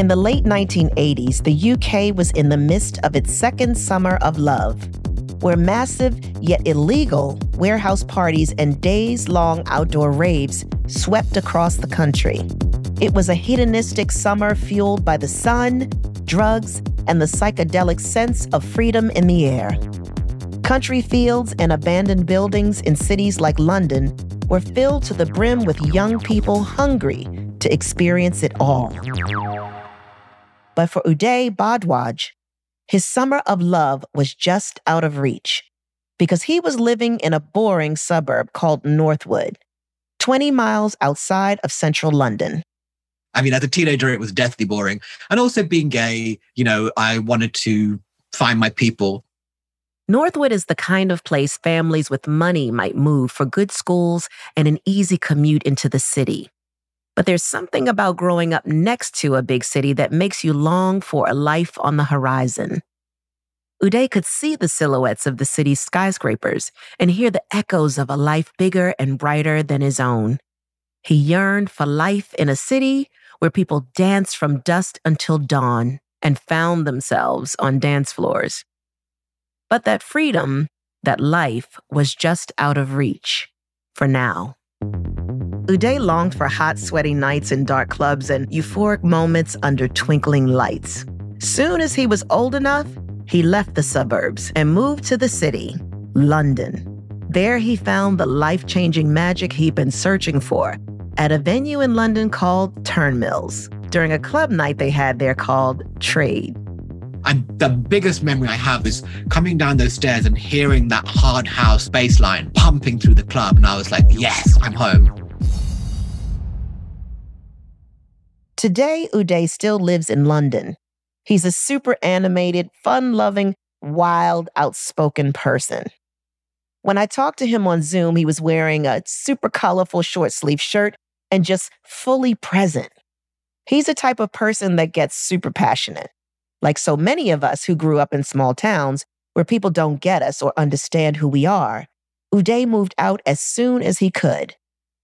In the late 1980s, the UK was in the midst of its second summer of love, where massive yet illegal warehouse parties and days long outdoor raves swept across the country. It was a hedonistic summer fueled by the sun, drugs, and the psychedelic sense of freedom in the air. Country fields and abandoned buildings in cities like London were filled to the brim with young people hungry to experience it all. But for Uday Bhardwaj, his summer of love was just out of reach because he was living in a boring suburb called Northwood, 20 miles outside of central London. I mean, as a teenager, it was deathly boring. And also being gay, you know, I wanted to find my people. Northwood is the kind of place families with money might move for good schools and an easy commute into the city. But there's something about growing up next to a big city that makes you long for a life on the horizon. Uday could see the silhouettes of the city's skyscrapers and hear the echoes of a life bigger and brighter than his own. He yearned for life in a city where people danced from dusk until dawn and found themselves on dance floors. But that freedom, that life, was just out of reach for now. Uday longed for hot, sweaty nights in dark clubs and euphoric moments under twinkling lights. Soon as he was old enough, he left the suburbs and moved to the city, London. There he found the life changing magic he'd been searching for at a venue in London called Turnmills during a club night they had there called Trade. And the biggest memory I have is coming down those stairs and hearing that hard house bass line pumping through the club. And I was like, yes, I'm home. Today, Uday still lives in London. He's a super animated, fun loving, wild, outspoken person. When I talked to him on Zoom, he was wearing a super colorful short sleeve shirt and just fully present. He's the type of person that gets super passionate. Like so many of us who grew up in small towns where people don't get us or understand who we are, Uday moved out as soon as he could.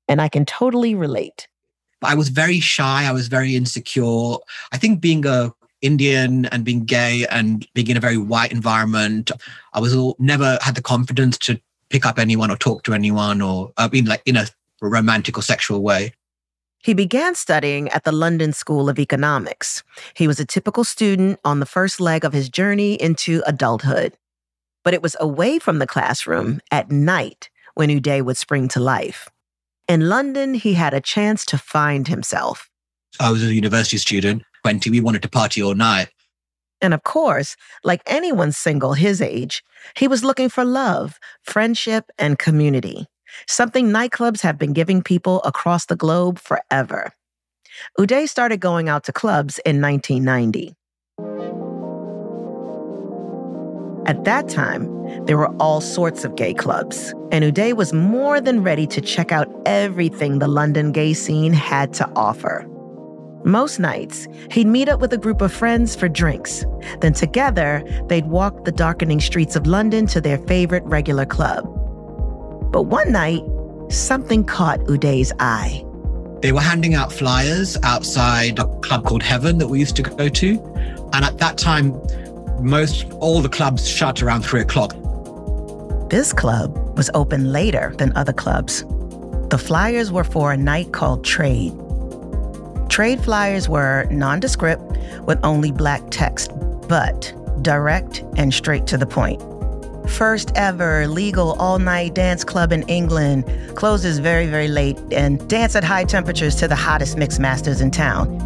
And I can totally relate. I was very shy. I was very insecure. I think being a Indian and being gay and being in a very white environment, I was all, never had the confidence to pick up anyone or talk to anyone or I mean like in a romantic or sexual way. He began studying at the London School of Economics. He was a typical student on the first leg of his journey into adulthood. But it was away from the classroom at night when Uday would spring to life. In London, he had a chance to find himself. I was a university student, 20, we wanted to party all night. And of course, like anyone single his age, he was looking for love, friendship, and community, something nightclubs have been giving people across the globe forever. Uday started going out to clubs in 1990. At that time, there were all sorts of gay clubs, and Uday was more than ready to check out everything the London gay scene had to offer. Most nights, he'd meet up with a group of friends for drinks. Then together, they'd walk the darkening streets of London to their favorite regular club. But one night, something caught Uday's eye. They were handing out flyers outside a club called Heaven that we used to go to. And at that time, most all the clubs shut around three o'clock. This club was open later than other clubs. The flyers were for a night called Trade. Trade flyers were nondescript with only black text, but direct and straight to the point. First ever legal all night dance club in England closes very, very late and dance at high temperatures to the hottest mix masters in town.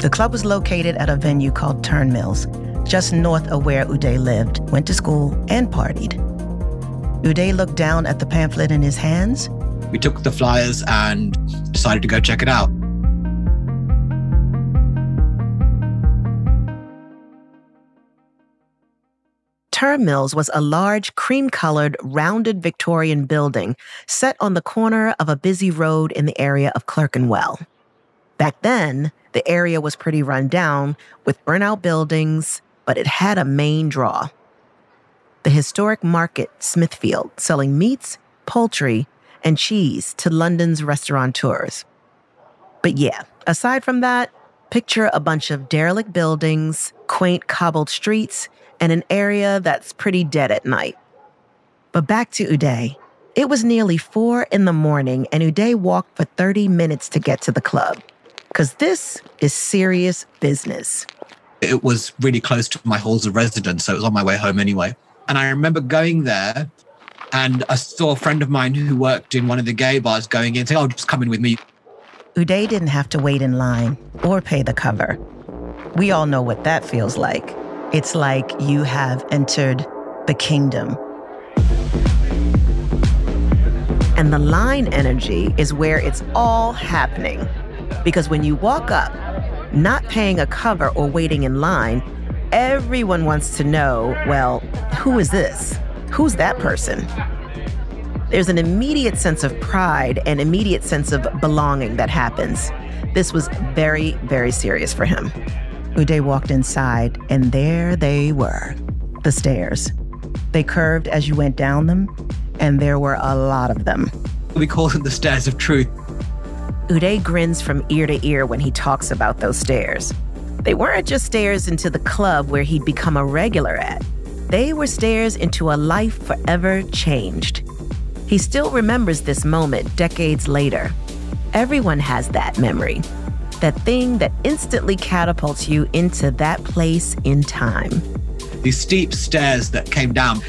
The club was located at a venue called Turnmills, just north of where Uday lived, went to school, and partied. Uday looked down at the pamphlet in his hands. We took the flyers and decided to go check it out. Turnmills was a large, cream colored, rounded Victorian building set on the corner of a busy road in the area of Clerkenwell. Back then, the area was pretty run down with burnout buildings, but it had a main draw the historic market Smithfield, selling meats, poultry, and cheese to London's restaurateurs. But yeah, aside from that, picture a bunch of derelict buildings, quaint cobbled streets, and an area that's pretty dead at night. But back to Uday. It was nearly four in the morning, and Uday walked for 30 minutes to get to the club. Because this is serious business. It was really close to my halls of residence, so it was on my way home anyway. And I remember going there and I saw a friend of mine who worked in one of the gay bars going in saying, Oh, just come in with me. Uday didn't have to wait in line or pay the cover. We all know what that feels like. It's like you have entered the kingdom. And the line energy is where it's all happening. Because when you walk up, not paying a cover or waiting in line, everyone wants to know well, who is this? Who's that person? There's an immediate sense of pride and immediate sense of belonging that happens. This was very, very serious for him. Uday walked inside, and there they were the stairs. They curved as you went down them, and there were a lot of them. We call them the stairs of truth. Uday grins from ear to ear when he talks about those stairs. They weren't just stairs into the club where he'd become a regular at, they were stairs into a life forever changed. He still remembers this moment decades later. Everyone has that memory that thing that instantly catapults you into that place in time. These steep stairs that came down,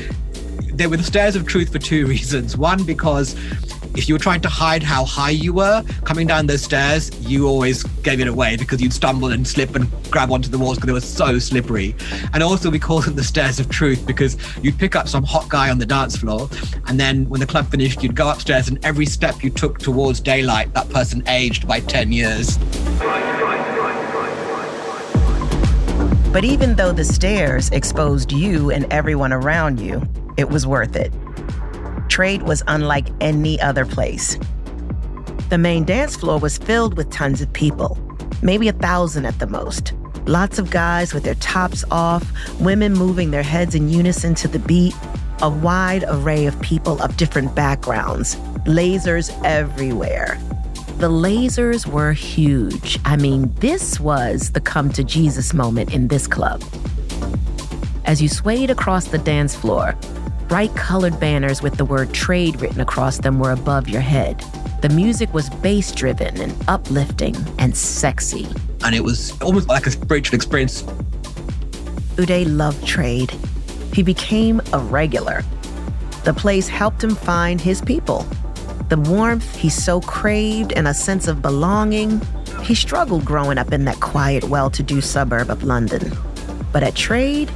they were the stairs of truth for two reasons. One, because if you were trying to hide how high you were coming down those stairs, you always gave it away because you'd stumble and slip and grab onto the walls because they were so slippery. And also, we call them the stairs of truth because you'd pick up some hot guy on the dance floor, and then when the club finished, you'd go upstairs, and every step you took towards daylight, that person aged by 10 years. But even though the stairs exposed you and everyone around you, it was worth it. Trade was unlike any other place. The main dance floor was filled with tons of people, maybe a thousand at the most. Lots of guys with their tops off, women moving their heads in unison to the beat, a wide array of people of different backgrounds, lasers everywhere. The lasers were huge. I mean, this was the come to Jesus moment in this club. As you swayed across the dance floor, bright colored banners with the word trade written across them were above your head. The music was bass driven and uplifting and sexy. And it was almost like a spiritual experience. Uday loved trade. He became a regular. The place helped him find his people the warmth he so craved and a sense of belonging. He struggled growing up in that quiet, well to do suburb of London. But at Trade,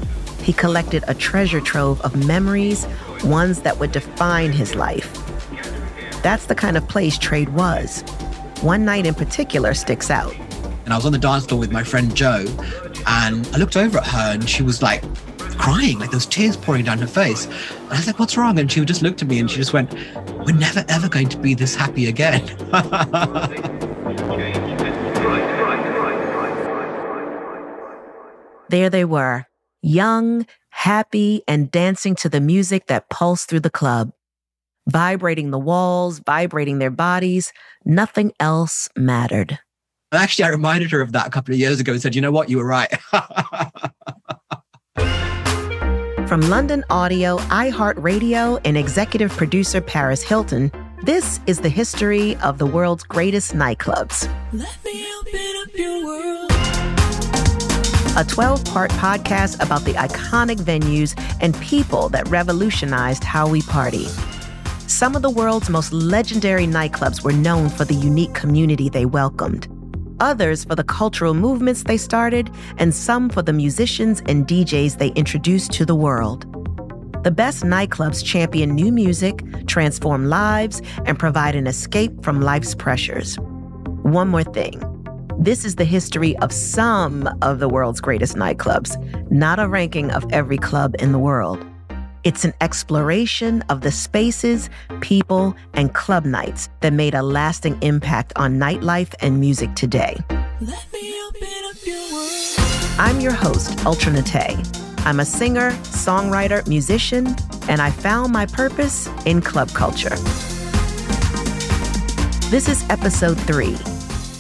he collected a treasure trove of memories, ones that would define his life. That's the kind of place Trade was. One night in particular sticks out. And I was on the dance floor with my friend Joe, and I looked over at her, and she was like crying, like those tears pouring down her face. And I was like, what's wrong? And she just looked at me and she just went, we're never ever going to be this happy again. There they were, young, happy, and dancing to the music that pulsed through the club. Vibrating the walls, vibrating their bodies, nothing else mattered. Actually, I reminded her of that a couple of years ago and said, you know what, you were right. From London Audio, iHeartRadio, and executive producer Paris Hilton, this is the history of the world's greatest nightclubs. A 12 part podcast about the iconic venues and people that revolutionized how we party. Some of the world's most legendary nightclubs were known for the unique community they welcomed, others for the cultural movements they started, and some for the musicians and DJs they introduced to the world. The best nightclubs champion new music, transform lives, and provide an escape from life's pressures. One more thing. This is the history of some of the world's greatest nightclubs, not a ranking of every club in the world. It's an exploration of the spaces, people, and club nights that made a lasting impact on nightlife and music today. I'm your host, Ultra Nate. I'm a singer, songwriter, musician, and I found my purpose in club culture. This is episode three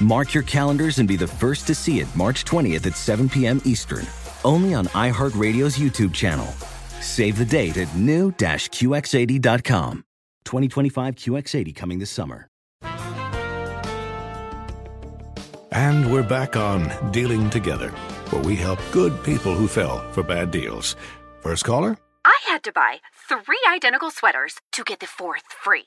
Mark your calendars and be the first to see it March 20th at 7 p.m. Eastern, only on iHeartRadio's YouTube channel. Save the date at new-QX80.com. 2025 QX80 coming this summer. And we're back on Dealing Together, where we help good people who fell for bad deals. First caller? I had to buy three identical sweaters to get the fourth free.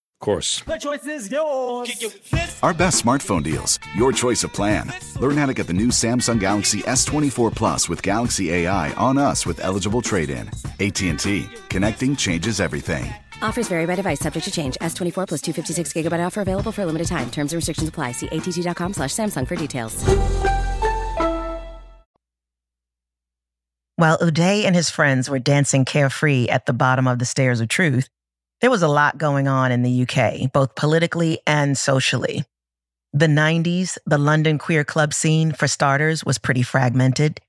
Of course. The choice is yours. Our best smartphone deals. Your choice of plan. Learn how to get the new Samsung Galaxy S24 Plus with Galaxy AI on us with eligible trade-in. AT&T. Connecting changes everything. Offers vary by device, subject to change. S24 plus 256 gigabyte offer available for a limited time. Terms and restrictions apply. See att.com slash Samsung for details. While Uday and his friends were dancing carefree at the bottom of the stairs of truth, there was a lot going on in the UK, both politically and socially. The 90s, the London queer club scene, for starters, was pretty fragmented.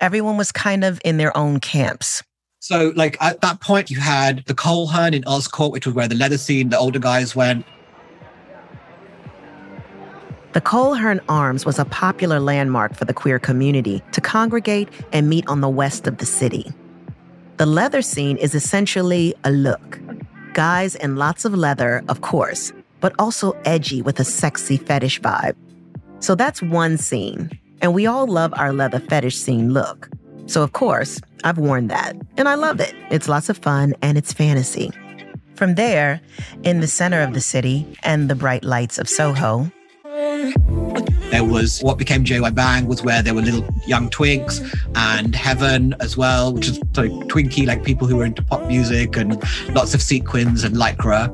Everyone was kind of in their own camps. So, like at that point, you had the Coleherne in Earl's Court, which was where the leather scene, the older guys went. The Coleherne Arms was a popular landmark for the queer community to congregate and meet on the west of the city. The leather scene is essentially a look. Guys in lots of leather, of course, but also edgy with a sexy fetish vibe. So that's one scene, and we all love our leather fetish scene look. So, of course, I've worn that, and I love it. It's lots of fun and it's fantasy. From there, in the center of the city and the bright lights of Soho, There was what became JY Bang, was where there were little young twinks, and Heaven as well, which is sort of twinky, like people who were into pop music and lots of sequins and lycra.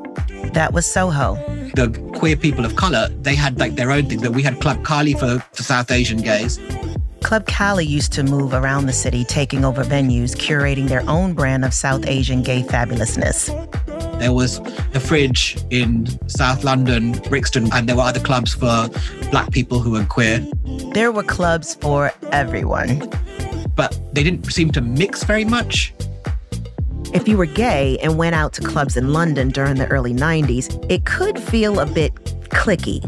that was Soho. the queer people of color, they had like their own thing. That we had Club Kali for, for South Asian gays. Club Kali used to move around the city, taking over venues, curating their own brand of South Asian gay fabulousness. There was the Fridge in South London, Brixton, and there were other clubs for black people who were queer. There were clubs for everyone. But they didn't seem to mix very much. If you were gay and went out to clubs in London during the early 90s, it could feel a bit clicky.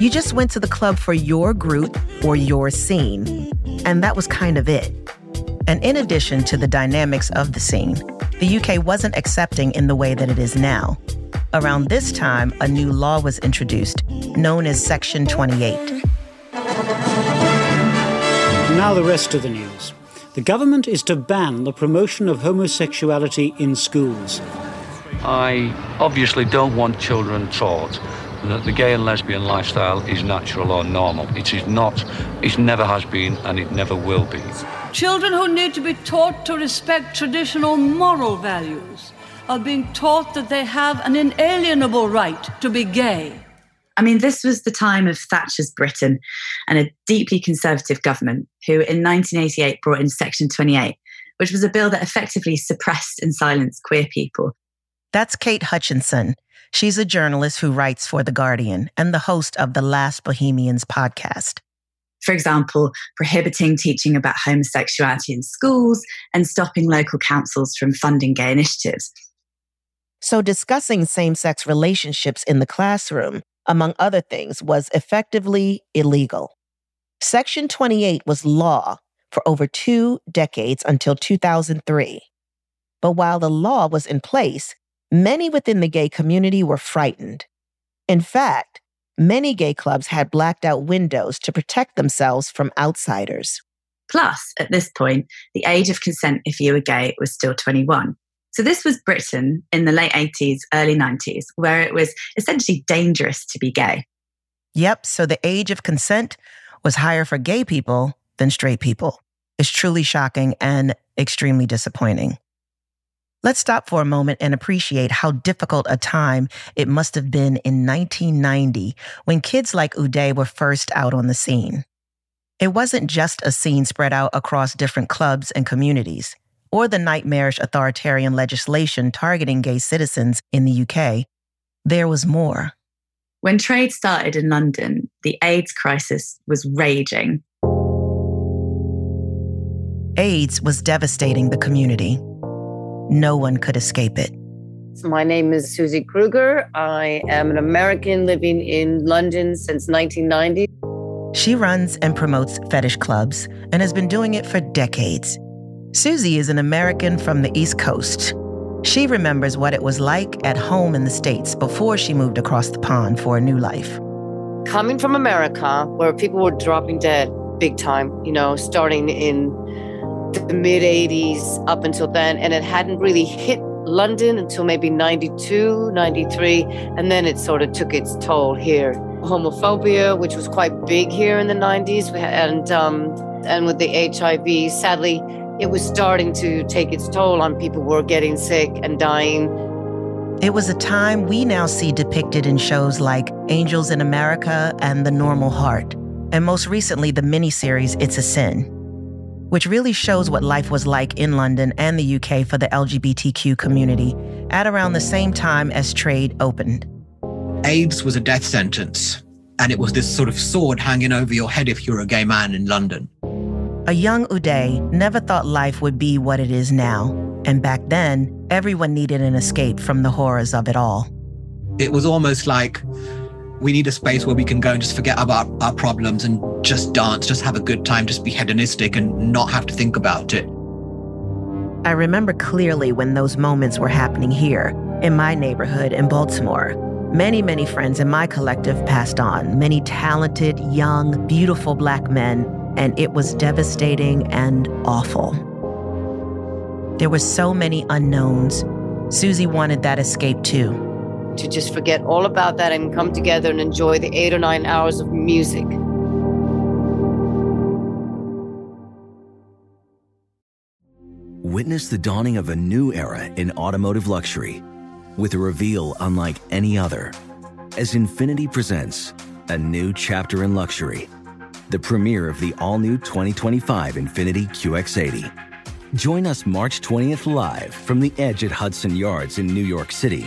You just went to the club for your group or your scene, and that was kind of it. And in addition to the dynamics of the scene, the UK wasn't accepting in the way that it is now. Around this time, a new law was introduced, known as Section 28. Now, the rest of the news. The government is to ban the promotion of homosexuality in schools. I obviously don't want children taught that the gay and lesbian lifestyle is natural or normal. It is not, it never has been, and it never will be. Children who need to be taught to respect traditional moral values are being taught that they have an inalienable right to be gay. I mean, this was the time of Thatcher's Britain and a deeply conservative government who, in 1988, brought in Section 28, which was a bill that effectively suppressed and silenced queer people. That's Kate Hutchinson. She's a journalist who writes for The Guardian and the host of the Last Bohemians podcast. For example, prohibiting teaching about homosexuality in schools and stopping local councils from funding gay initiatives. So, discussing same sex relationships in the classroom among other things, was effectively illegal. Section 28 was law for over two decades until 2003. But while the law was in place, many within the gay community were frightened. In fact, many gay clubs had blacked out windows to protect themselves from outsiders. Plus, at this point, the age of consent if you were gay was still 21. So this was Britain in the late 80s, early 90s, where it was essentially dangerous to be gay. Yep. So the age of consent was higher for gay people than straight people. It's truly shocking and extremely disappointing. Let's stop for a moment and appreciate how difficult a time it must have been in 1990 when kids like Uday were first out on the scene. It wasn't just a scene spread out across different clubs and communities or the nightmarish authoritarian legislation targeting gay citizens in the UK, there was more. When trade started in London, the AIDS crisis was raging. AIDS was devastating the community. No one could escape it. My name is Susie Kruger. I am an American living in London since 1990. She runs and promotes fetish clubs and has been doing it for decades. Susie is an American from the East Coast. She remembers what it was like at home in the States before she moved across the pond for a new life. Coming from America, where people were dropping dead big time, you know, starting in the mid 80s up until then, and it hadn't really hit London until maybe 92, 93, and then it sort of took its toll here. Homophobia, which was quite big here in the 90s, and um, and with the HIV, sadly, it was starting to take its toll on people who were getting sick and dying. It was a time we now see depicted in shows like Angels in America and The Normal Heart, and most recently the miniseries It's a Sin, which really shows what life was like in London and the UK for the LGBTQ community at around the same time as trade opened. AIDS was a death sentence, and it was this sort of sword hanging over your head if you were a gay man in London. A young Uday never thought life would be what it is now, and back then, everyone needed an escape from the horrors of it all. It was almost like we need a space where we can go and just forget about our problems and just dance, just have a good time, just be hedonistic and not have to think about it. I remember clearly when those moments were happening here, in my neighborhood in Baltimore. Many, many friends in my collective passed on, many talented, young, beautiful black men and it was devastating and awful. There were so many unknowns. Susie wanted that escape too. To just forget all about that and come together and enjoy the eight or nine hours of music. Witness the dawning of a new era in automotive luxury with a reveal unlike any other as INFINITI presents a new chapter in luxury, the premiere of the all new 2025 INFINITI QX80. Join us March 20th live from the edge at Hudson Yards in New York City,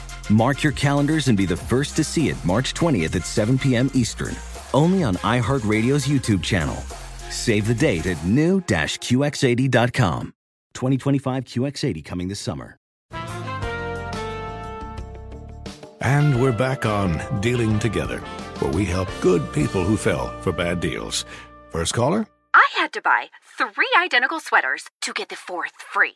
Mark your calendars and be the first to see it March 20th at 7 p.m. Eastern, only on iHeartRadio's YouTube channel. Save the date at new-QX80.com. 2025 QX80 coming this summer. And we're back on Dealing Together, where we help good people who fell for bad deals. First caller? I had to buy three identical sweaters to get the fourth free.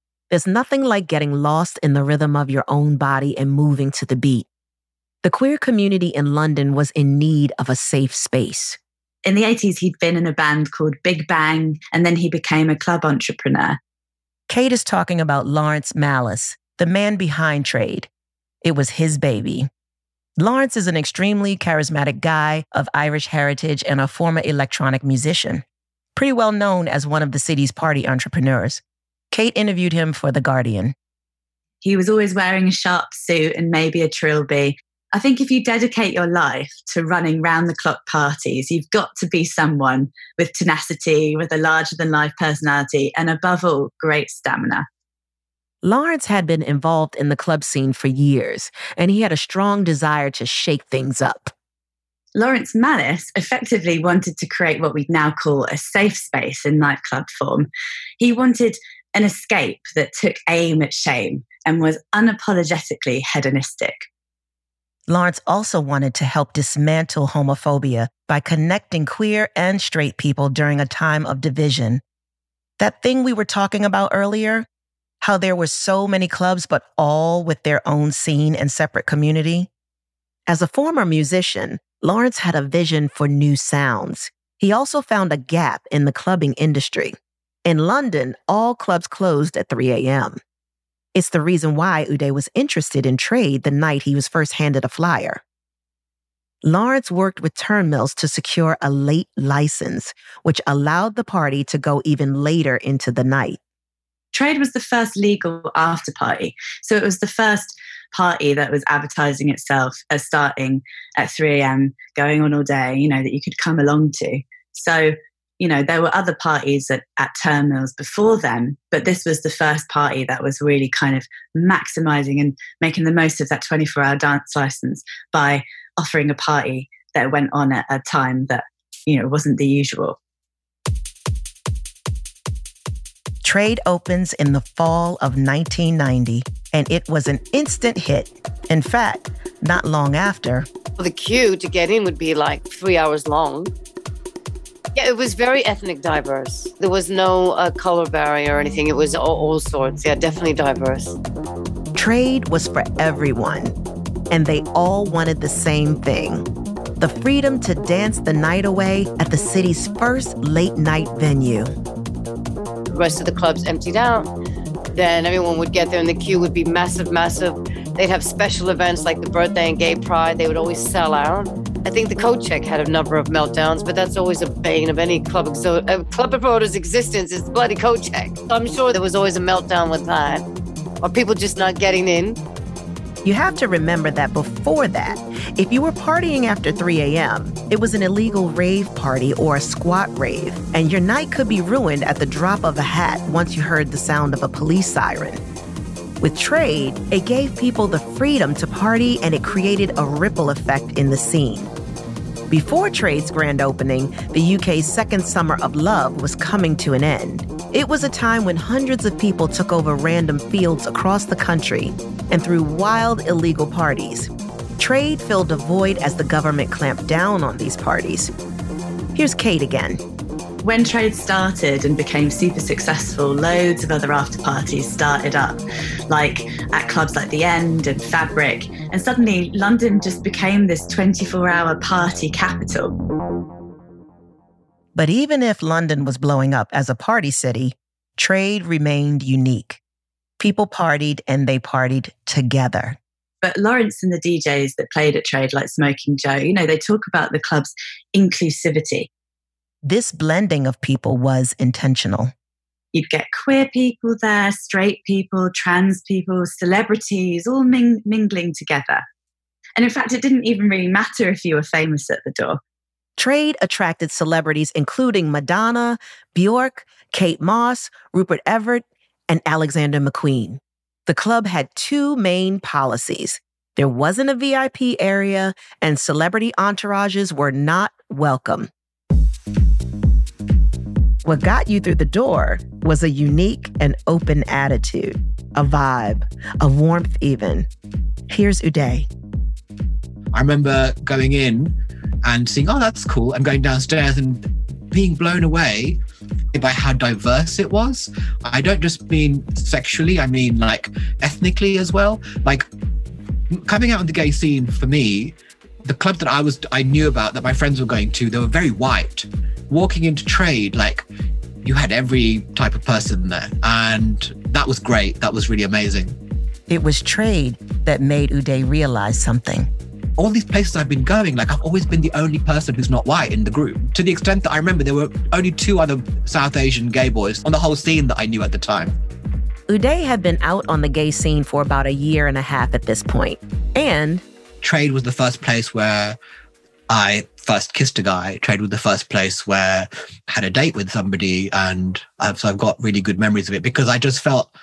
There's nothing like getting lost in the rhythm of your own body and moving to the beat. The queer community in London was in need of a safe space. In the 80s, he'd been in a band called Big Bang, and then he became a club entrepreneur. Kate is talking about Laurence Malice, the man behind Trade. It was his baby. Laurence is an extremely charismatic guy of Irish heritage and a former electronic musician, pretty well known as one of the city's party entrepreneurs. Kate interviewed him for The Guardian. He was always wearing a sharp suit and maybe a trilby. I think if you dedicate your life to running round the clock parties, you've got to be someone with tenacity, with a larger than life personality, and above all, great stamina. Laurence had been involved in the club scene for years, and he had a strong desire to shake things up. Laurence Malice effectively wanted to create what we'd now call a safe space in nightclub form. He wanted an escape that took aim at shame and was unapologetically hedonistic. Laurence also wanted to help dismantle homophobia by connecting queer and straight people during a time of division. That thing we were talking about earlier, how there were so many clubs, but all with their own scene and separate community. As a former musician, Laurence had a vision for new sounds. He also found a gap in the clubbing industry. In London, all clubs closed at 3 a.m. It's the reason why Uday was interested in trade the night he was first handed a flyer. Laurence worked with Turnmills to secure a late license, which allowed the party to go even later into the night. Trade was the first legal after party. So it was the first party that was advertising itself as starting at 3 a.m., going on all day, you know, that you could come along to. So you know, there were other parties at, at Turnmills before them, but this was the first party that was really kind of maximizing and making the most of that 24 hour dance license by offering a party that went on at a time that, you know, wasn't the usual. Trade opens in the fall of 1990, and it was an instant hit. In fact, not long after. The queue to get in would be like three hours long. Yeah, it was very ethnic diverse. There was no uh, color barrier or anything. It was all, all sorts. Yeah, definitely diverse. Trade was for everyone, and they all wanted the same thing the freedom to dance the night away at the city's first late night venue. The rest of the clubs emptied out. Then everyone would get there, and the queue would be massive, massive. They'd have special events like the birthday and gay pride. They would always sell out. I think the coat check had a number of meltdowns, but that's always a bane of any club. So a uh, club promoter's existence is the bloody coat check. I'm sure there was always a meltdown with that. Are people just not getting in? You have to remember that before that, if you were partying after 3 a.m., it was an illegal rave party or a squat rave, and your night could be ruined at the drop of a hat once you heard the sound of a police siren. With trade, it gave people the freedom to party and it created a ripple effect in the scene. Before Trade's grand opening, the UK's second summer of love was coming to an end. It was a time when hundreds of people took over random fields across the country and threw wild illegal parties. Trade filled a void as the government clamped down on these parties. Here's Kate again. When trade started and became super successful, loads of other after parties started up, like at clubs like The End and Fabric. And suddenly, London just became this 24 hour party capital. But even if London was blowing up as a party city, trade remained unique. People partied and they partied together. But Laurence and the DJs that played at Trade, like Smokin Jo, you know, they talk about the club's inclusivity. This blending of people was intentional. You'd get queer people there, straight people, trans people, celebrities, all ming- mingling together. And in fact, it didn't even really matter if you were famous at the door. Trade attracted celebrities including Madonna, Bjork, Kate Moss, Rupert Everett, and Alexander McQueen. The club had two main policies. There wasn't a VIP area, and celebrity entourages were not welcome. What got you through the door was a unique and open attitude, a vibe, a warmth, even. Here's Uday. I remember going in and seeing, oh, that's cool, and going downstairs and being blown away by how diverse it was. I don't just mean sexually, I mean like ethnically as well. Like coming out on the gay scene for me, the club that I was I knew about that my friends were going to, they were very white. Walking into trade, like you had every type of person there. And that was great. That was really amazing. It was trade that made Uday realize something all these places I've been going, like I've always been the only person who's not white in the group. To the extent that I remember there were only two other South Asian gay boys on the whole scene that I knew at the time. Uday had been out on the gay scene for about a year and a half at this point, and Trade was the first place where I first kissed a guy. Trade was the first place where I had a date with somebody, and I've, so I've got really good memories of it because I just felt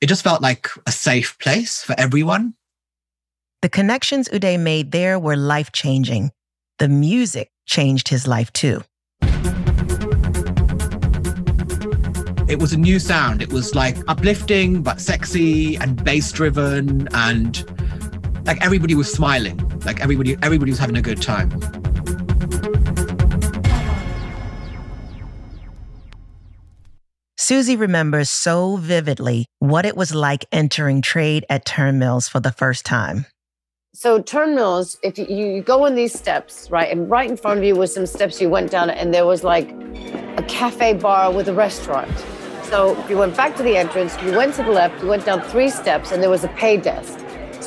it just felt like a safe place for everyone. The connections Uday made there were life changing. The music changed his life too. It was a new sound. It was like uplifting, but sexy and bass driven. And like everybody was smiling. Like everybody, everybody was having a good time. Susie remembers so vividly what it was like entering trade at Turnmills for the first time so Turnmills, if you, you go in these steps, right, and right in front of you was some steps you went down, and there was like a cafe bar with a restaurant. So you went back to the entrance, you went to the left, you went down three steps, and there was a pay desk.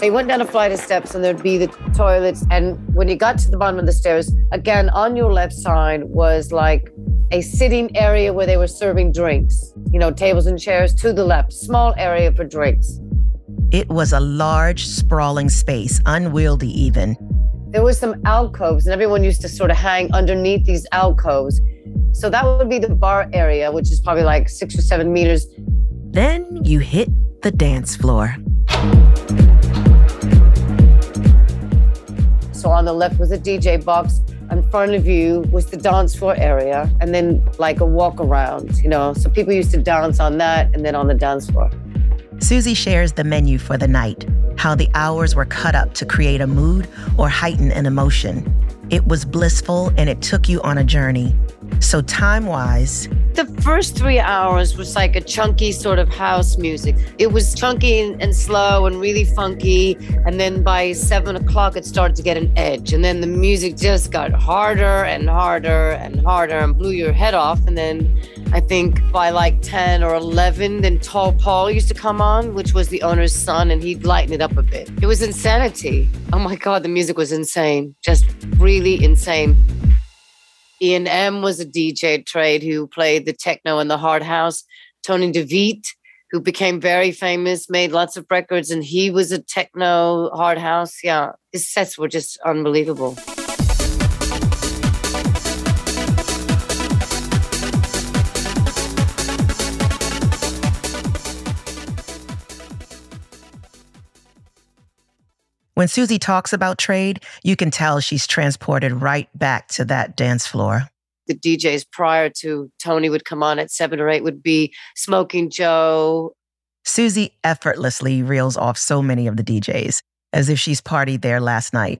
You went down a flight of steps, and there'd be the toilets. And when you got to the bottom of the stairs, again on your left side was like a sitting area where they were serving drinks. You know, tables and chairs to the left, small area for drinks. It was a large, sprawling space, unwieldy even. There was some alcoves, and everyone used to sort of hang underneath these alcoves. So that would be the bar area, which is probably like six or seven meters. Then you hit the dance floor. So on the left was a DJ box. In front of you was the dance floor area, and then like a walk around, you know. So people used to dance on that and then on the dance floor. Susie shares the menu for the night, how the hours were cut up to create a mood or heighten an emotion. It was blissful and it took you on a journey. So, time wise, the first three hours was like a chunky sort of house music. It was chunky and, slow and really funky. And then by seven o'clock, it started to get an edge. And then the music just got harder and harder and harder and blew your head off. And then I think by like 10 or 11, then Tall Paul used to come on, which was the owner's son, and he'd lighten it up a bit. It was insanity. Oh my God, the music was insane. Just really insane. Ian M was a DJ trade who played the techno and the hard house. Tony De Vit, who became very famous, made lots of records, and he was a techno hard house. Yeah, his sets were just unbelievable. When Susie talks about trade, you can tell she's transported right back to that dance floor. The DJs prior to Tony would come on at seven or eight would be Smokin Jo. Susie effortlessly reels off so many of the DJs as if she's partied there last night.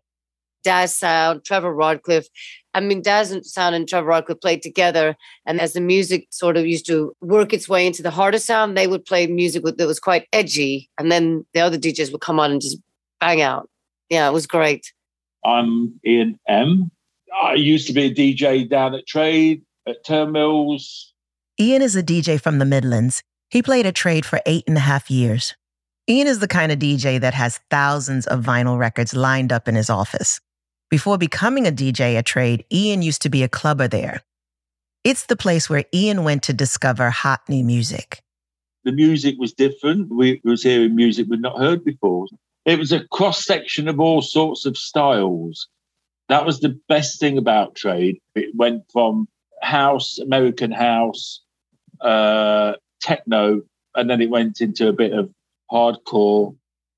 Daz Saund, Trevor Rockcliffe. I mean, Daz Saund and Trevor Rockcliffe played together. And as the music sort of used to work its way into the harder sound, they would play music that was quite edgy. And then the other DJs would come on and just bang out. Yeah, it was great. I'm Ian M. I used to be a DJ down at Trade, at Turnmills. Ian is a DJ from the Midlands. He played at Trade for eight and a half years. Ian is the kind of DJ that has thousands of vinyl records lined up in his office. Before becoming a DJ at Trade, Ian used to be a clubber there. It's the place where Ian went to discover hot new music. The music was different. We was hearing music we'd not heard before. It was a cross section of all sorts of styles. That was the best thing about trade. It went from house, American house, uh, techno, and then it went into a bit of hardcore.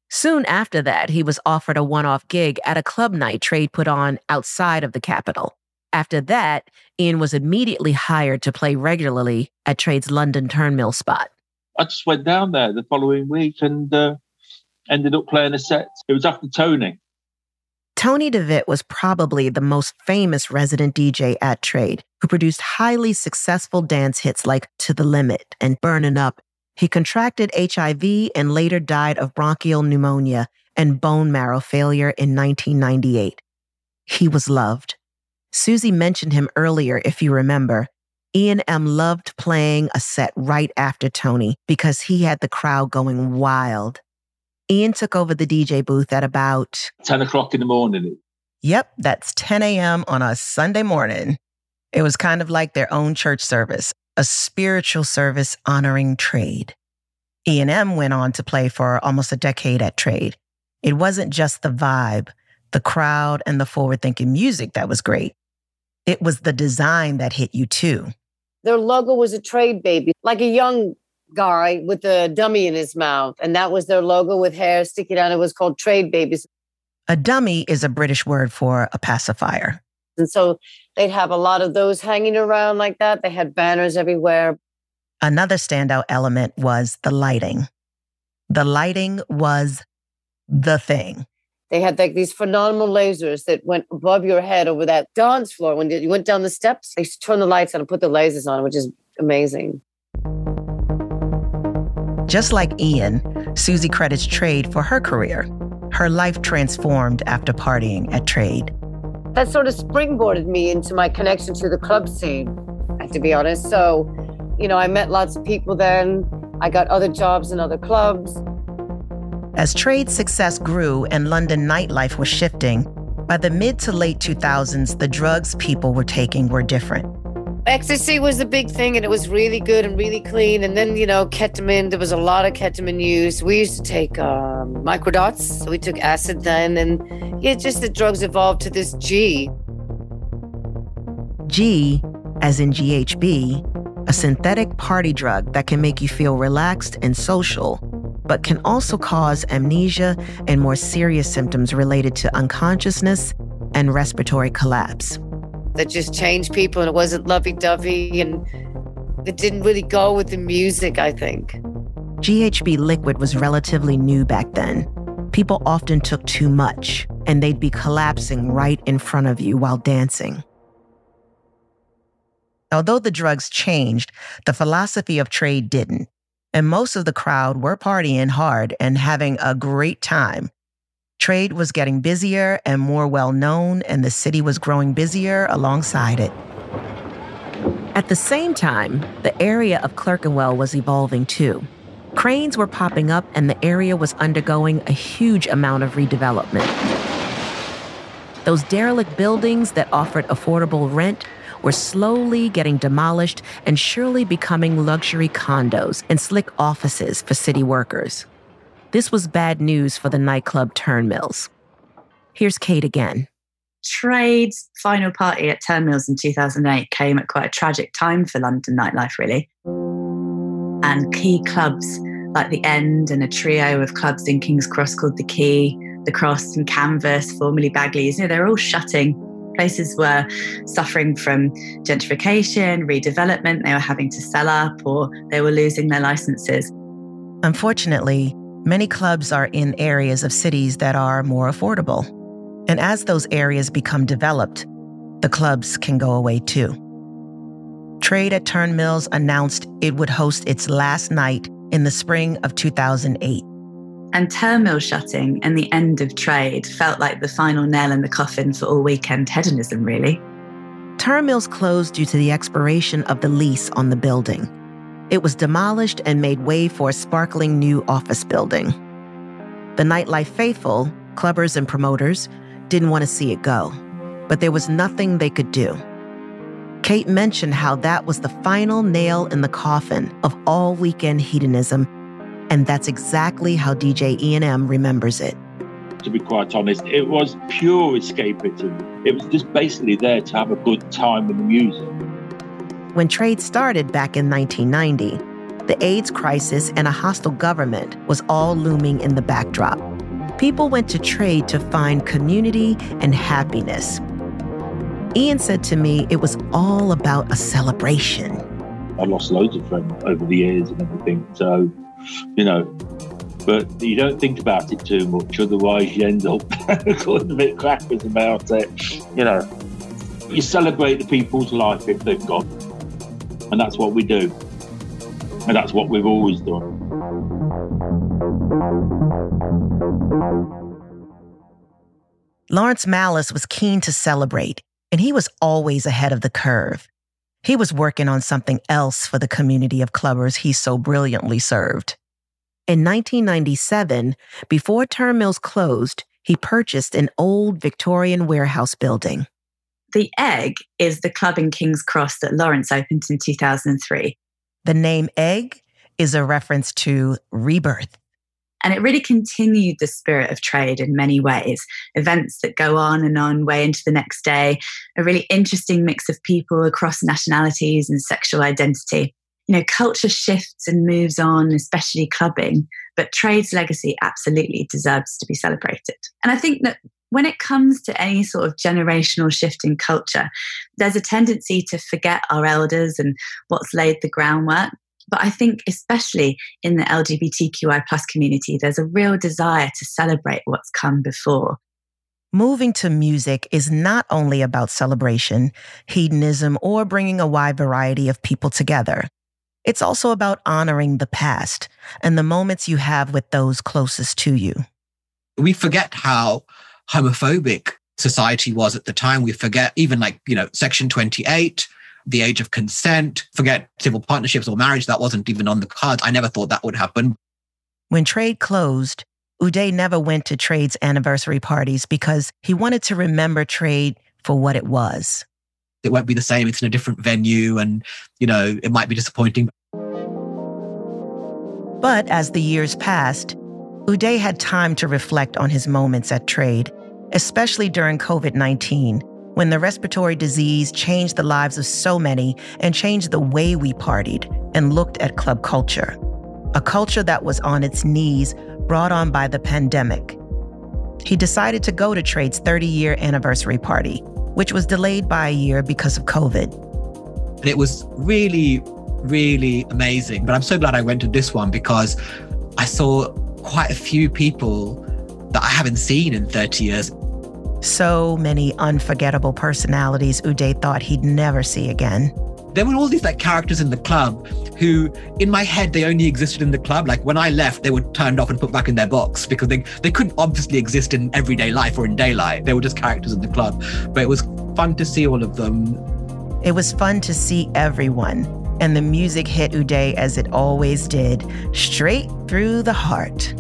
Soon after that, he was offered a one off gig at a club night trade put on outside of the capital. After that, Ian was immediately hired to play regularly at Trade's London Turnmill spot. I just went down there the following week and uh, ended up playing a set. It was after Tony. Tony De Vit was probably the most famous resident DJ at Trade, who produced highly successful dance hits like To the Limit and Burnin' Up. He contracted HIV and later died of bronchial pneumonia and bone marrow failure in 1998. He was loved. Susie mentioned him earlier, if you remember. Ian M. loved playing a set right after Tony because he had the crowd going wild. Ian took over the DJ booth at about 10 o'clock in the morning. Yep, that's 10 a.m. on a Sunday morning. It was kind of like their own church service, a spiritual service honoring trade. Ian M went on to play for almost a decade at Trade. It wasn't just the vibe, the crowd, and the forward thinking music that was great. It was the design that hit you too. Their logo was a trade baby, like a young guy with a dummy in his mouth. And that was their logo with hair sticking out. It was called Trade Babies. A dummy is a British word for a pacifier. And so they'd have a lot of those hanging around like that. They had banners everywhere. Another standout element was the lighting. The lighting was the thing. They had like these phenomenal lasers that went above your head over that dance floor. When you went down the steps, they turned the lights on and put the lasers on, which is amazing. Just like Ian, Susie credits Trade for her career. Her life transformed after partying at Trade. That sort of springboarded me into my connection to the club scene, to be honest. So, you know, I met lots of people then. I got other jobs in other clubs. As Trade's success grew and London nightlife was shifting, by the mid to late 2000s, the drugs people were taking were different. Ecstasy was the big thing, and it was really good and really clean. And then, you know, ketamine, there was a lot of ketamine use. We used to take um, microdots. So we took acid then. And yeah, just the drugs evolved to this G. G, as in GHB, a synthetic party drug that can make you feel relaxed and social, but can also cause amnesia and more serious symptoms related to unconsciousness and respiratory collapse that just changed people and it wasn't lovey dovey and it didn't really go with the music, I think. GHB liquid was relatively new back then. People often took too much, and they'd be collapsing right in front of you while dancing. Although the drugs changed, the philosophy of trade didn't. And most of the crowd were partying hard and having a great time, Trade was getting busier and more well known, and the city was growing busier alongside it. At the same time, the area of Clerkenwell was evolving too. Cranes were popping up, and the area was undergoing a huge amount of redevelopment. Those derelict buildings that offered affordable rent were slowly getting demolished and surely becoming luxury condos and slick offices for city workers. This was bad news for the nightclub Turnmills. Here's Kate again. Trade's final party at Turnmills in 2008 came at quite a tragic time for London nightlife, really. And key clubs like The End and a trio of clubs in King's Cross called The Key, The Cross and Canvas, formerly Bagley's, you know, they're all shutting. Places were suffering from gentrification, redevelopment, they were having to sell up or they were losing their licenses. Unfortunately, many clubs are in areas of cities that are more affordable. And as those areas become developed, the clubs can go away too. Trade at Turnmills announced it would host its last night in the spring of 2008. And Turnmill shutting and the end of trade felt like the final nail in the coffin for all weekend hedonism, really. Turnmills closed due to the expiration of the lease on the building. It was demolished and made way for a sparkling new office building. The nightlife faithful, clubbers and promoters, didn't want to see it go, but there was nothing they could do. Kate mentioned how that was the final nail in the coffin of all weekend hedonism, and that's exactly how DJ Ian M remembers it. To be quite honest, it was pure escapism. It was just basically there to have a good time with the music. When trade started back in 1990, the AIDS crisis and a hostile government was all looming in the backdrop. People went to trade to find community and happiness. Ian said to me it was all about a celebration. I lost loads of friends over the years and everything. So, you know, but you don't think about it too much, otherwise you end up going a bit crackers about it. You know, you celebrate the people's life if they've gone, and that's what we do, and that's what we've always done. Laurence Malice was keen to celebrate, and he was always ahead of the curve. He was working on something else for the community of clubbers he so brilliantly served. In 1997, before Turnmills closed, he purchased an old Victorian warehouse building. The Egg is the club in King's Cross that Laurence opened in 2003. The name Egg is a reference to rebirth. And it really continued the spirit of trade in many ways. Events that go on and on way into the next day, a really interesting mix of people across nationalities and sexual identity. You know, culture shifts and moves on, especially clubbing, but trade's legacy absolutely deserves to be celebrated. And I think that when it comes to any sort of generational shift in culture, there's a tendency to forget our elders and what's laid the groundwork. But I think, especially in the LGBTQI plus community, there's a real desire to celebrate what's come before. Moving to music is not only about celebration, hedonism, or bringing a wide variety of people together. It's also about honoring the past and the moments you have with those closest to you. We forget how homophobic society was at the time. We forget even like, you know, Section 28, the age of consent, forget civil partnerships or marriage. That wasn't even on the cards. I never thought that would happen. When trade closed, Uday never went to trade's anniversary parties because he wanted to remember trade for what it was. It won't be the same. It's in a different venue and, you know, it might be disappointing. But as the years passed, Uday had time to reflect on his moments at trade, especially during COVID 19, when the respiratory disease changed the lives of so many and changed the way we partied and looked at club culture. A culture that was on its knees, brought on by the pandemic. He decided to go to Trade's 30 year anniversary party, which was delayed by a year because of COVID. It was really, really amazing. But I'm so glad I went to this one because I saw quite a few people that I haven't seen in 30 years. So many unforgettable personalities Uday thought he'd never see again. There were all these like characters in the club who, in my head, they only existed in the club. Like when I left, they were turned off and put back in their box because they, they couldn't obviously exist in everyday life or in daylight. They were just characters in the club. But it was fun to see all of them. It was fun to see everyone. And the music hit Uday as it always did, straight through the heart.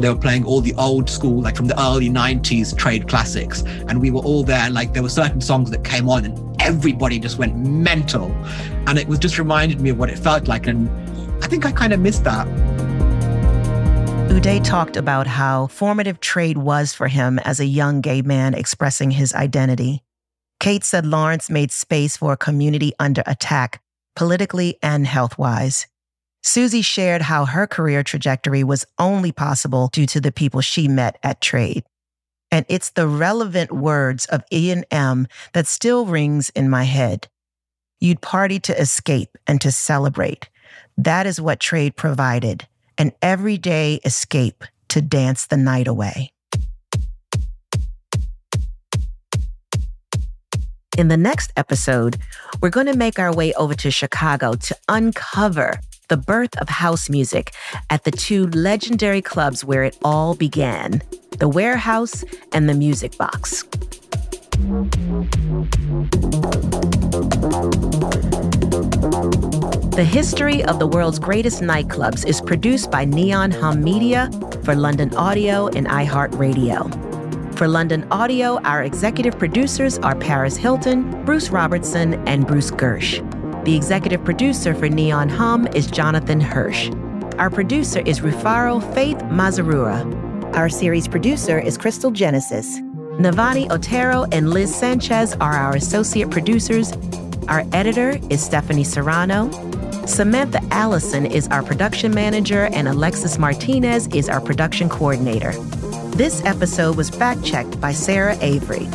They were playing all the old school, like from the early 90s trade classics. And we were all there. Like there were certain songs that came on and everybody just went mental. And it was just reminded me of what it felt like. And I think I kind of missed that. Uday talked about how formative trade was for him as a young gay man expressing his identity. Kate said Laurence made space for a community under attack, politically and health wise. Susie shared how her career trajectory was only possible due to the people she met at trade. And it's the relevant words of Ian M that still rings in my head. You'd party to escape and to celebrate. That is what trade provided an everyday escape to dance the night away. In the next episode, we're going to make our way over to Chicago to uncover the birth of house music at the two legendary clubs where it all began the Warehouse and the Music Box. The history of the world's greatest nightclubs is produced by Neon Hum Media for London Audio and iHeartRadio. For London Audio, our executive producers are Paris Hilton, Bruce Robertson, and Bruce Gersh. The executive producer for Neon Hum is Jonathan Hirsch. Our producer is Rufaro Faith Mazarura. Our series producer is Crystal Genesis. Navani Otero and Liz Sanchez are our associate producers. Our editor is Stephanie Serrano. Samantha Allison is our production manager, and Alexis Martinez is our production coordinator. This episode was fact checked by Sarah Avery.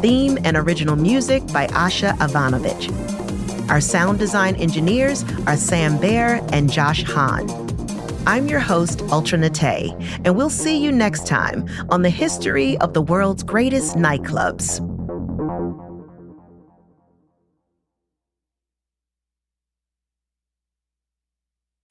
Theme and original music by Asha Ivanovich. Our sound design engineers are Sam Baer and Josh Hahn. I'm your host, Ultra Nate, and we'll see you next time on the history of the world's greatest nightclubs.